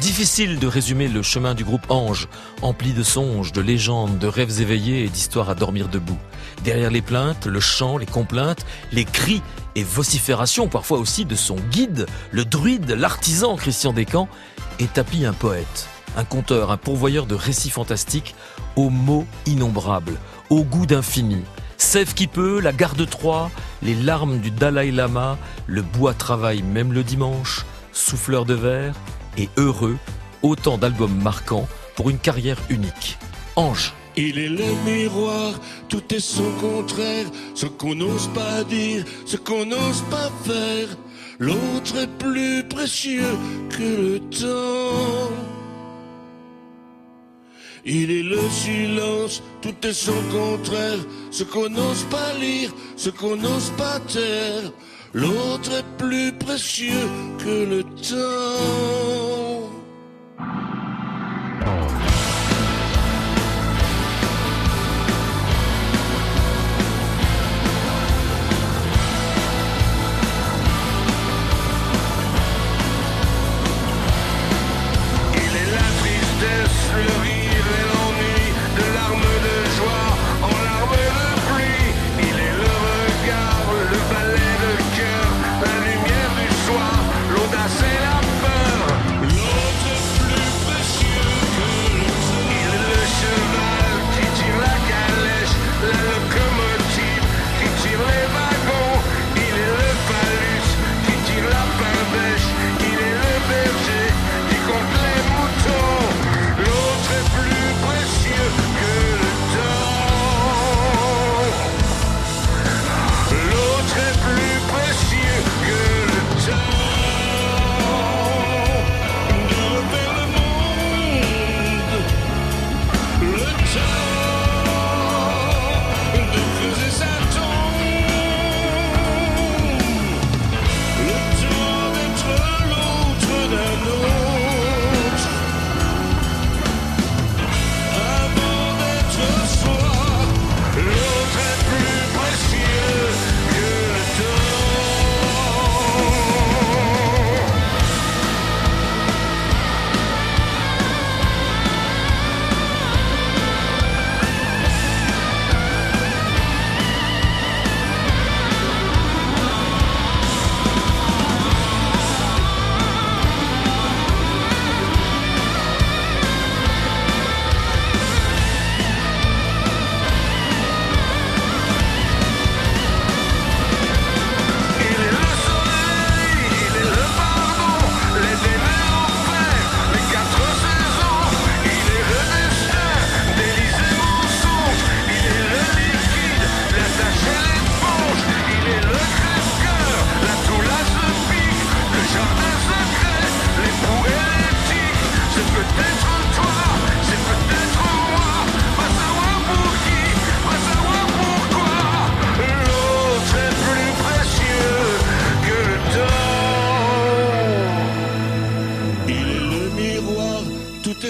Difficile de résumer le chemin du groupe Ange, empli de songes, de légendes, de rêves éveillés et d'histoires à dormir debout. Derrière les plaintes, le chant, les complaintes, les cris et vociférations parfois aussi de son guide, le druide, l'artisan Christian Descamps, est tapis un poète, un conteur, un pourvoyeur de récits fantastiques aux mots innombrables, au goût d'infini. Sève qui peut, la garde Troie, les larmes du Dalai Lama, le bois travaille même le dimanche, souffleur de verre et heureux, autant d'albums marquants pour une carrière unique. Ange. Il est le miroir, tout est son contraire, ce qu'on n'ose pas dire, ce qu'on n'ose pas faire. L'autre est plus précieux que le temps. Il est le silence, tout est son contraire, ce qu'on n'ose pas lire, ce qu'on n'ose pas taire. L'autre est plus précieux que le temps.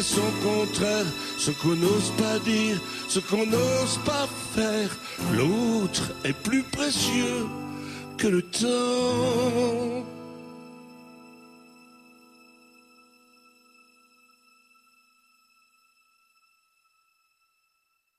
Son contraire. Ce qu'on n'ose pas dire, ce qu'on n'ose pas faire. L'autre est plus précieux que le temps.